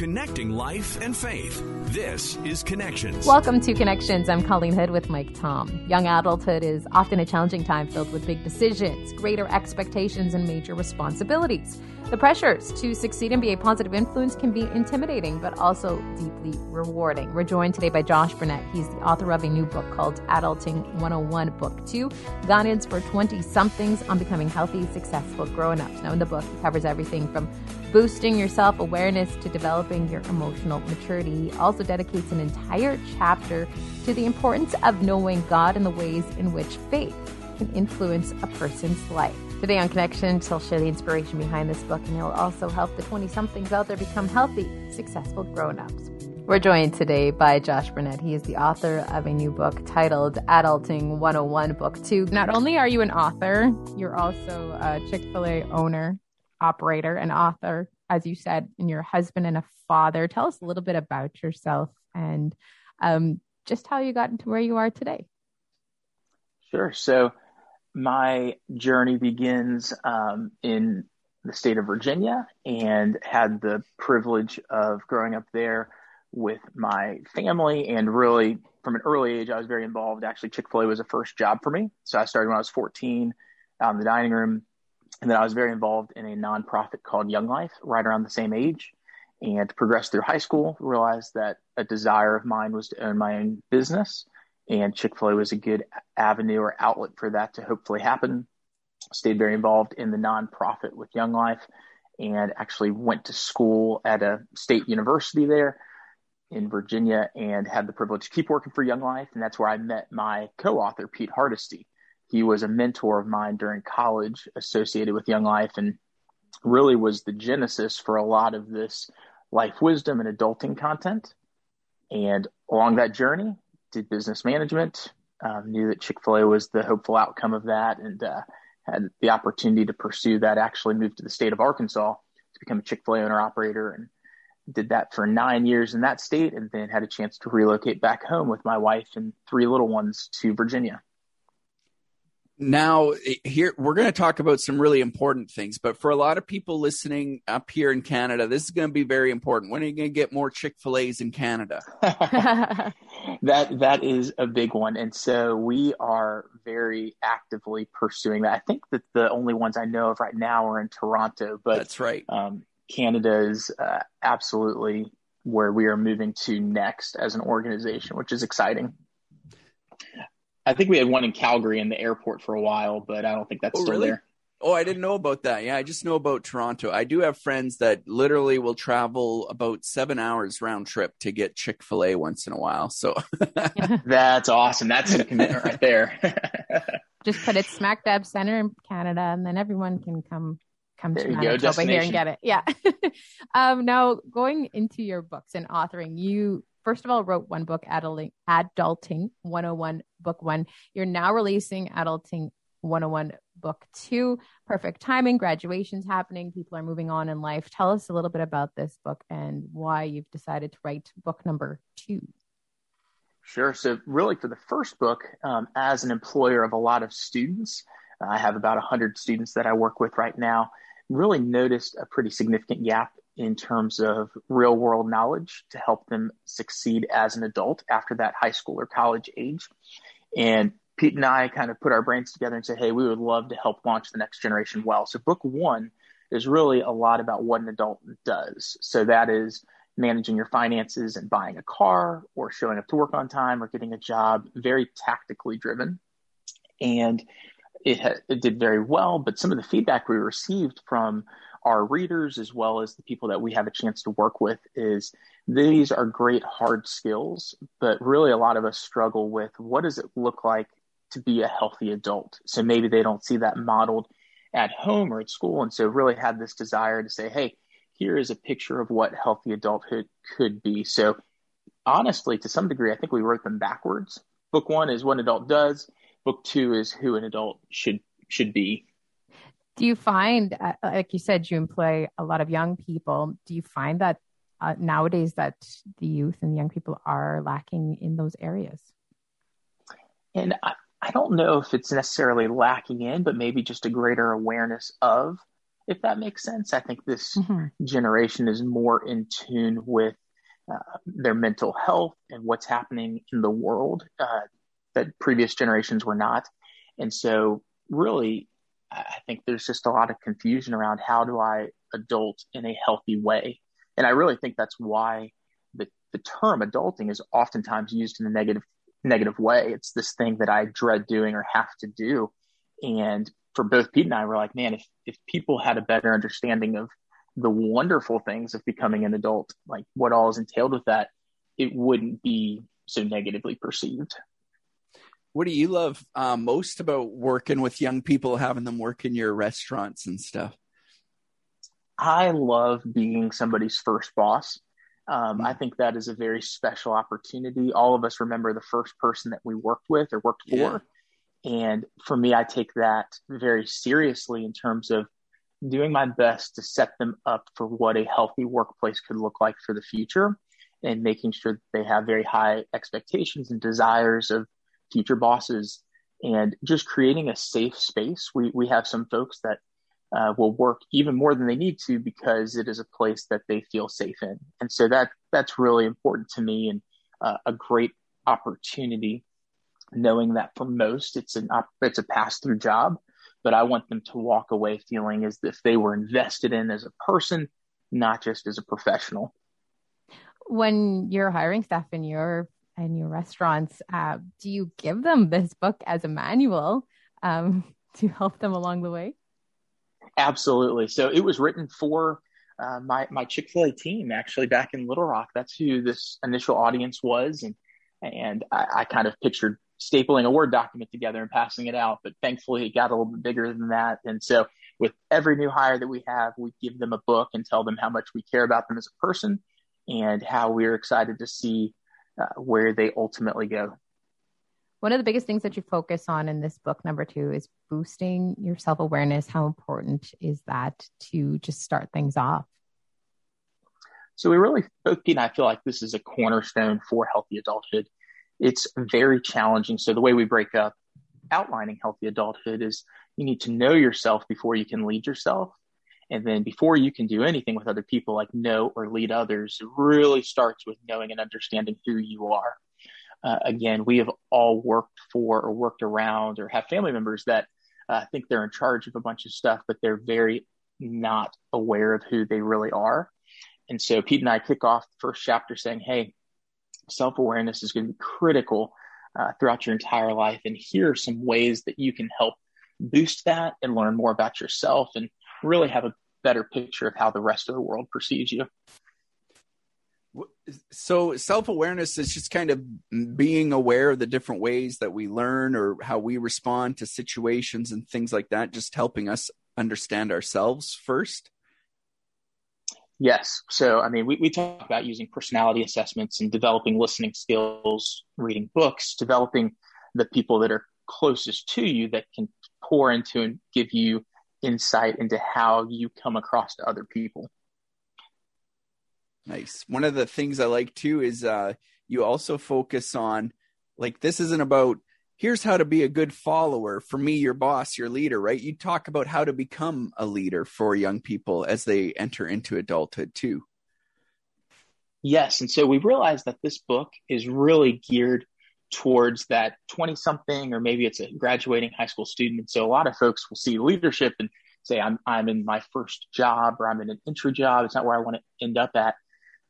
connecting life and faith. This is Connections. Welcome to Connections. I'm Colleen Hood with Mike Tom. Young adulthood is often a challenging time filled with big decisions, greater expectations, and major responsibilities. The pressures to succeed and be a positive influence can be intimidating, but also deeply rewarding. We're joined today by Josh Burnett. He's the author of a new book called Adulting 101, Book 2 Guidance for 20 somethings on becoming healthy, successful grown ups. Now, in the book, he covers everything from boosting your self awareness to developing your emotional maturity. Also dedicates an entire chapter to the importance of knowing God and the ways in which faith can influence a person's life. Today on Connections, he'll share the inspiration behind this book and he'll also help the 20 somethings out there become healthy, successful grown ups. We're joined today by Josh Burnett. He is the author of a new book titled Adulting 101 Book 2. Not only are you an author, you're also a Chick fil A owner, operator, and author, as you said, and you're a husband and a father. Tell us a little bit about yourself and um, just how you got into where you are today. Sure. So, my journey begins um, in the state of Virginia and had the privilege of growing up there with my family. And really, from an early age, I was very involved. Actually, Chick fil A was a first job for me. So I started when I was 14 out in the dining room. And then I was very involved in a nonprofit called Young Life right around the same age. And progressed through high school, realized that a desire of mine was to own my own business and Chick fil A was a good avenue or outlet for that to hopefully happen. Stayed very involved in the nonprofit with Young Life and actually went to school at a state university there in Virginia and had the privilege to keep working for Young Life. And that's where I met my co author, Pete Hardesty. He was a mentor of mine during college associated with Young Life and really was the genesis for a lot of this life wisdom and adulting content. And along that journey, did business management, um, knew that Chick fil A was the hopeful outcome of that, and uh, had the opportunity to pursue that. Actually, moved to the state of Arkansas to become a Chick fil A owner operator and did that for nine years in that state, and then had a chance to relocate back home with my wife and three little ones to Virginia now here we're going to talk about some really important things but for a lot of people listening up here in canada this is going to be very important. When are you going to get more chick-fil-a's in canada? That that is a big one and so we are very actively pursuing that. I think that the only ones i know of right now are in toronto but that's right. um, canada is uh, absolutely where we are moving to next as an organization which is exciting I think we had one in Calgary in the airport for a while, but I don't think that's oh, still really? there. Oh, I didn't know about that. Yeah, I just know about Toronto. I do have friends that literally will travel about seven hours round trip to get Chick fil A once in a while. So that's awesome. That's a commitment right there. just put it smack dab center in Canada, and then everyone can come come there to Manitoba here and get it. Yeah. um, now going into your books and authoring, you first of all wrote one book, Adulting, Adulting 101, book one. You're now releasing Adulting 101, book two. Perfect timing. Graduation's happening. People are moving on in life. Tell us a little bit about this book and why you've decided to write book number two. Sure. So, really, for the first book, um, as an employer of a lot of students, I have about 100 students that I work with right now, really noticed a pretty significant gap in terms of real world knowledge to help them succeed as an adult after that high school or college age. And Pete and I kind of put our brains together and said, hey, we would love to help launch the next generation well. So, book one is really a lot about what an adult does. So, that is managing your finances and buying a car or showing up to work on time or getting a job, very tactically driven. And it, ha- it did very well, but some of the feedback we received from our readers as well as the people that we have a chance to work with is these are great hard skills, but really a lot of us struggle with what does it look like to be a healthy adult? So maybe they don't see that modeled at home or at school. And so really had this desire to say, hey, here is a picture of what healthy adulthood could be. So honestly, to some degree, I think we wrote them backwards. Book one is what an adult does. Book two is who an adult should should be do you find, uh, like you said, you employ a lot of young people. Do you find that uh, nowadays that the youth and young people are lacking in those areas? And I, I don't know if it's necessarily lacking in, but maybe just a greater awareness of. if that makes sense. I think this mm-hmm. generation is more in tune with uh, their mental health and what's happening in the world uh, that previous generations were not. And so, really, I think there's just a lot of confusion around how do I adult in a healthy way. And I really think that's why the, the term adulting is oftentimes used in a negative negative way. It's this thing that I dread doing or have to do. And for both Pete and I, we're like, man, if if people had a better understanding of the wonderful things of becoming an adult, like what all is entailed with that, it wouldn't be so negatively perceived. What do you love uh, most about working with young people, having them work in your restaurants and stuff? I love being somebody's first boss. Um, mm-hmm. I think that is a very special opportunity. All of us remember the first person that we worked with or worked yeah. for. And for me, I take that very seriously in terms of doing my best to set them up for what a healthy workplace could look like for the future and making sure that they have very high expectations and desires of future bosses and just creating a safe space. We, we have some folks that uh, will work even more than they need to because it is a place that they feel safe in. And so that, that's really important to me and uh, a great opportunity knowing that for most it's an it's a pass through job but I want them to walk away feeling as if they were invested in as a person, not just as a professional. When you're hiring staff in your in your restaurants, uh, do you give them this book as a manual um, to help them along the way? Absolutely. So it was written for uh, my my Chick Fil A team actually back in Little Rock. That's who this initial audience was, and and I, I kind of pictured stapling a Word document together and passing it out. But thankfully, it got a little bit bigger than that. And so, with every new hire that we have, we give them a book and tell them how much we care about them as a person and how we're excited to see uh, where they ultimately go. One of the biggest things that you focus on in this book, number two, is boosting your self awareness. How important is that to just start things off? So, we really, and I feel like this is a cornerstone for healthy adulthood it's very challenging. So the way we break up outlining healthy adulthood is you need to know yourself before you can lead yourself. And then before you can do anything with other people, like know or lead others, it really starts with knowing and understanding who you are. Uh, again, we have all worked for or worked around or have family members that uh, think they're in charge of a bunch of stuff, but they're very not aware of who they really are. And so Pete and I kick off the first chapter saying, Hey, self awareness is going to be critical uh, throughout your entire life. And here are some ways that you can help boost that and learn more about yourself and really have a better picture of how the rest of the world perceives you. So, self awareness is just kind of being aware of the different ways that we learn or how we respond to situations and things like that, just helping us understand ourselves first. Yes. So, I mean, we, we talk about using personality assessments and developing listening skills, reading books, developing the people that are closest to you that can pour into and give you insight into how you come across to other people. Nice. One of the things I like too is uh, you also focus on like this isn't about here's how to be a good follower for me your boss your leader right you talk about how to become a leader for young people as they enter into adulthood too yes and so we realized that this book is really geared towards that 20 something or maybe it's a graduating high school student and so a lot of folks will see leadership and say i'm i'm in my first job or i'm in an entry job it's not where i want to end up at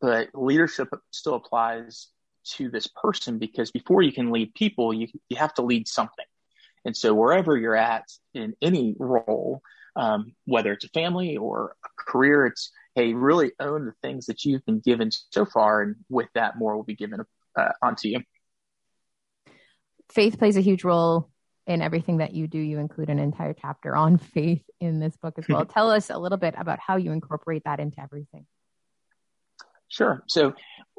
but leadership still applies to this person because before you can lead people, you, you have to lead something. And so wherever you're at in any role, um, whether it's a family or a career, it's, hey, really own the things that you've been given so far. And with that, more will be given uh, onto you. Faith plays a huge role in everything that you do. You include an entire chapter on faith in this book as well. Tell us a little bit about how you incorporate that into everything. Sure. So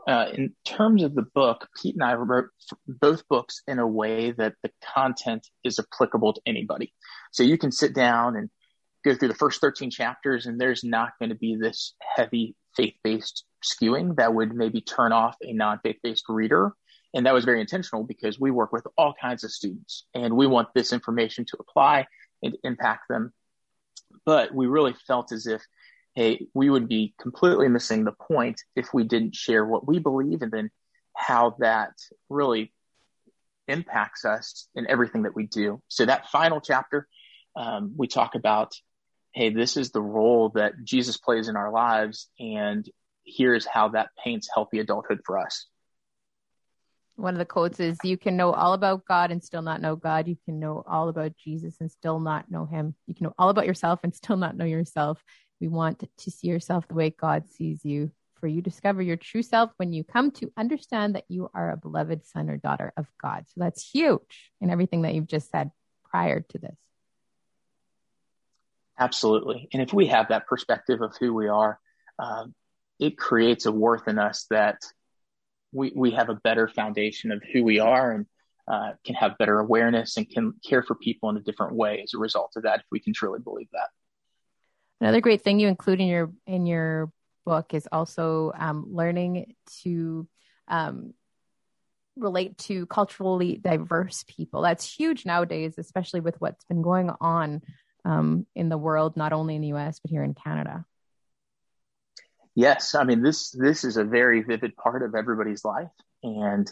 uh, in terms of the book, Pete and I wrote both books in a way that the content is applicable to anybody. So you can sit down and go through the first 13 chapters, and there's not going to be this heavy faith based skewing that would maybe turn off a non faith based reader. And that was very intentional because we work with all kinds of students and we want this information to apply and impact them. but we really felt as if, hey, we would be completely missing the point if we didn't share what we believe and then how that really impacts us in everything that we do. So that final chapter, um, we talk about, hey, this is the role that Jesus plays in our lives, and here's how that paints healthy adulthood for us. One of the quotes is You can know all about God and still not know God. You can know all about Jesus and still not know Him. You can know all about yourself and still not know yourself. We want to see yourself the way God sees you. For you discover your true self when you come to understand that you are a beloved son or daughter of God. So that's huge in everything that you've just said prior to this. Absolutely. And if we have that perspective of who we are, um, it creates a worth in us that we, we have a better foundation of who we are and uh, can have better awareness and can care for people in a different way as a result of that if we can truly believe that. Another great thing you include in your in your book is also um, learning to um, relate to culturally diverse people. That's huge nowadays especially with what's been going on um, in the world not only in the us but here in canada yes i mean this this is a very vivid part of everybody's life and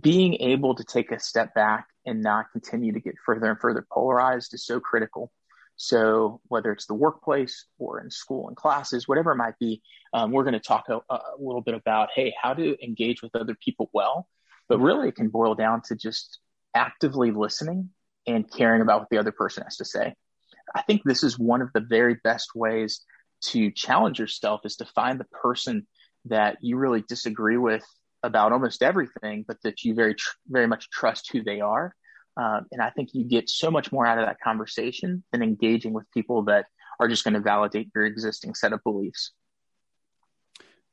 being able to take a step back and not continue to get further and further polarized is so critical. So whether it's the workplace or in school and classes whatever it might be um, we're going to talk a, a little bit about hey how to engage with other people well. But really it can boil down to just actively listening and caring about what the other person has to say. I think this is one of the very best ways to challenge yourself is to find the person that you really disagree with about almost everything, but that you very, tr- very much trust who they are. Um, and I think you get so much more out of that conversation than engaging with people that are just going to validate your existing set of beliefs.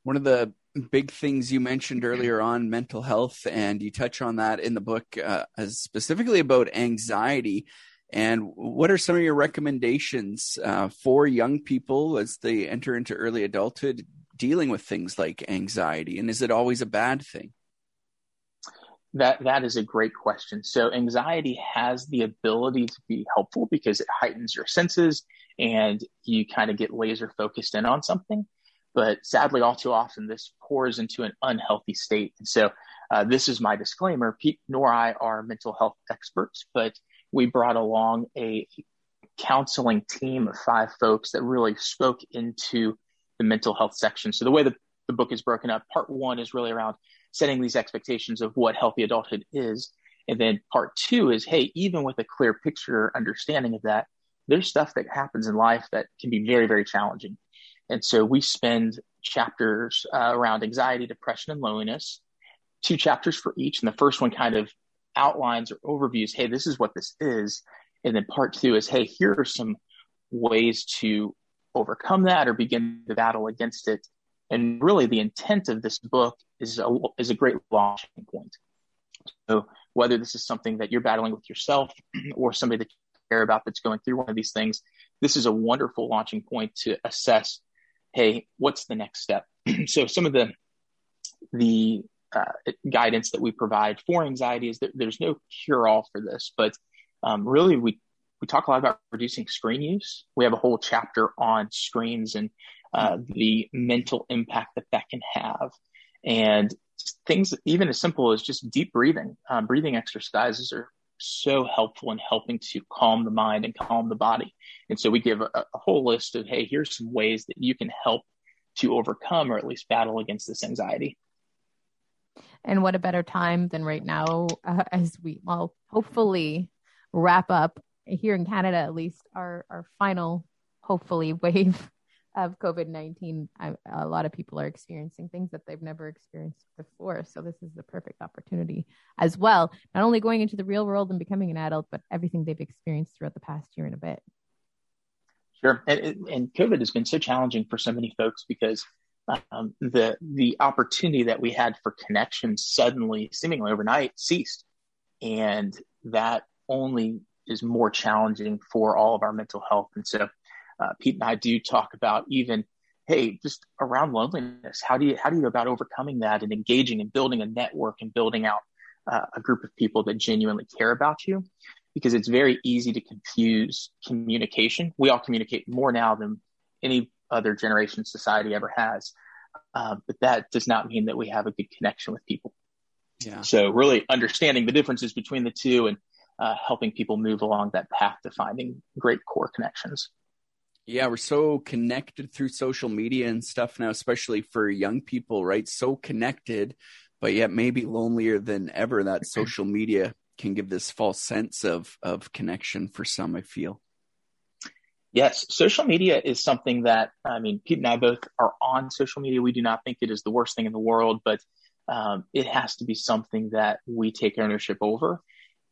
One of the big things you mentioned earlier on mental health, and you touch on that in the book, uh, specifically about anxiety. And what are some of your recommendations uh, for young people as they enter into early adulthood dealing with things like anxiety? And is it always a bad thing? That that is a great question. So anxiety has the ability to be helpful because it heightens your senses and you kind of get laser focused in on something. But sadly, all too often, this pours into an unhealthy state. And so, uh, this is my disclaimer: Pete nor I are mental health experts, but we brought along a counseling team of five folks that really spoke into the mental health section. So the way the, the book is broken up, part one is really around setting these expectations of what healthy adulthood is. And then part two is, hey, even with a clear picture understanding of that, there's stuff that happens in life that can be very, very challenging. And so we spend chapters uh, around anxiety, depression, and loneliness, two chapters for each. And the first one kind of outlines or overviews, hey, this is what this is. And then part two is, hey, here are some ways to overcome that or begin the battle against it. And really, the intent of this book is a, is a great launching point. So, whether this is something that you're battling with yourself or somebody that you care about that's going through one of these things, this is a wonderful launching point to assess hey, what's the next step? so, some of the the uh, guidance that we provide for anxiety is that there's no cure all for this, but um, really we we talk a lot about reducing screen use. We have a whole chapter on screens and uh, the mental impact that that can have, and things even as simple as just deep breathing. Um, breathing exercises are so helpful in helping to calm the mind and calm the body. And so we give a, a whole list of hey, here's some ways that you can help to overcome or at least battle against this anxiety. And what a better time than right now uh, as we, well, hopefully wrap up here in Canada, at least, our, our final, hopefully, wave of COVID 19. A lot of people are experiencing things that they've never experienced before. So, this is the perfect opportunity as well, not only going into the real world and becoming an adult, but everything they've experienced throughout the past year and a bit. Sure. And, and COVID has been so challenging for so many folks because um, the the opportunity that we had for connection suddenly, seemingly overnight, ceased, and that only is more challenging for all of our mental health. And so, uh, Pete and I do talk about even, hey, just around loneliness. How do you how do you go about overcoming that and engaging and building a network and building out uh, a group of people that genuinely care about you? because it's very easy to confuse communication. We all communicate more now than any other generation society ever has. Uh, but that does not mean that we have a good connection with people. Yeah. So really understanding the differences between the two and uh, helping people move along that path to finding great core connections. Yeah, we're so connected through social media and stuff now, especially for young people, right? So connected, but yet maybe lonelier than ever. That social media can give this false sense of of connection for some. I feel. Yes, social media is something that I mean, Pete and I both are on social media. We do not think it is the worst thing in the world, but um, it has to be something that we take ownership over.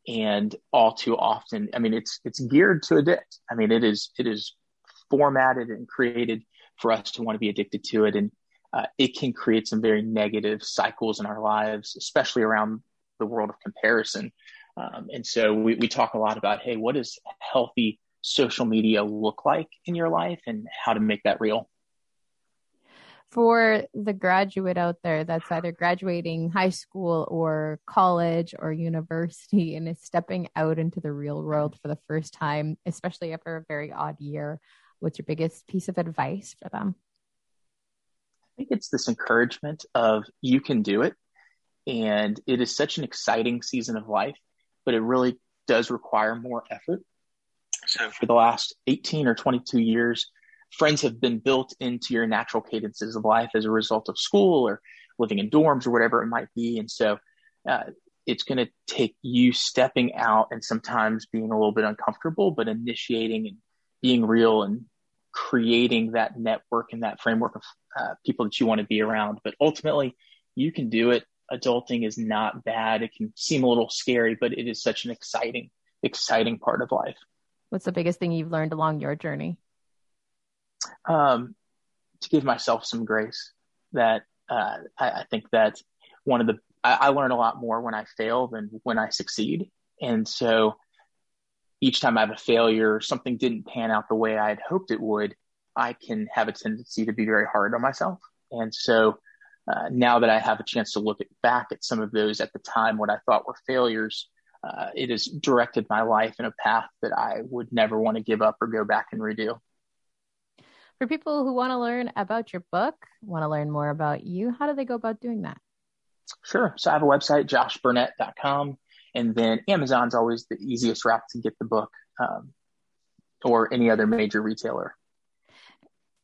And all too often, I mean, it's it's geared to addict. I mean, it is it is formatted and created for us to want to be addicted to it, and uh, it can create some very negative cycles in our lives, especially around the world of comparison. Um, and so we, we talk a lot about, hey, what is healthy social media look like in your life, and how to make that real for the graduate out there that's either graduating high school or college or university and is stepping out into the real world for the first time, especially after a very odd year, what's your biggest piece of advice for them? I think it's this encouragement of you can do it. And it is such an exciting season of life, but it really does require more effort. So for the last 18 or 22 years, friends have been built into your natural cadences of life as a result of school or living in dorms or whatever it might be. And so uh, it's going to take you stepping out and sometimes being a little bit uncomfortable, but initiating and being real and creating that network and that framework of uh, people that you want to be around. But ultimately, you can do it. Adulting is not bad. It can seem a little scary, but it is such an exciting, exciting part of life. What's the biggest thing you've learned along your journey? um, to give myself some grace. That uh, I, I, think that one of the I, I learn a lot more when I fail than when I succeed, and so each time I have a failure, something didn't pan out the way I had hoped it would. I can have a tendency to be very hard on myself, and so uh, now that I have a chance to look at, back at some of those at the time, what I thought were failures, uh, it has directed my life in a path that I would never want to give up or go back and redo. For people who want to learn about your book, want to learn more about you, how do they go about doing that? Sure. So I have a website, joshburnett.com, and then Amazon's always the easiest route to get the book um, or any other major retailer.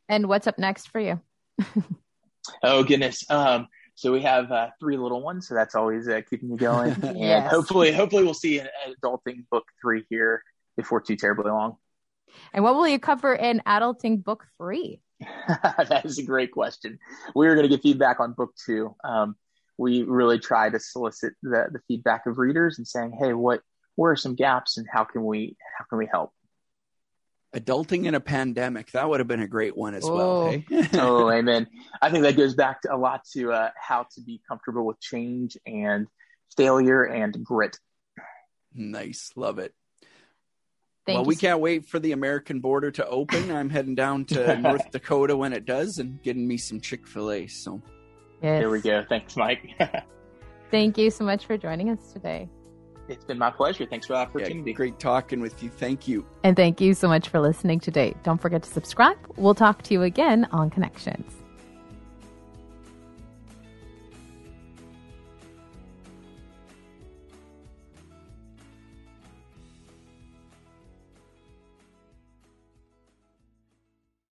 And what's up next for you? oh, goodness. Um, so we have uh, three little ones, so that's always uh, keeping you going. And hopefully, hopefully we'll see an adulting book three here before too terribly long. And what will you cover in Adulting Book Three? that is a great question. We are going to get feedback on book two. Um, we really try to solicit the, the feedback of readers and saying, "Hey, what where are some gaps, and how can we how can we help?" Adulting in a pandemic that would have been a great one as oh. well. Hey? oh, amen. I think that goes back to a lot to uh, how to be comfortable with change and failure and grit. Nice, love it. Thank well, we can't wait for the American border to open. I'm heading down to North Dakota when it does and getting me some Chick fil A. So yes. there we go. Thanks, Mike. Thank you so much for joining us today. It's been my pleasure. Thanks for the opportunity. Yeah, great talking with you. Thank you. And thank you so much for listening today. Don't forget to subscribe. We'll talk to you again on Connections.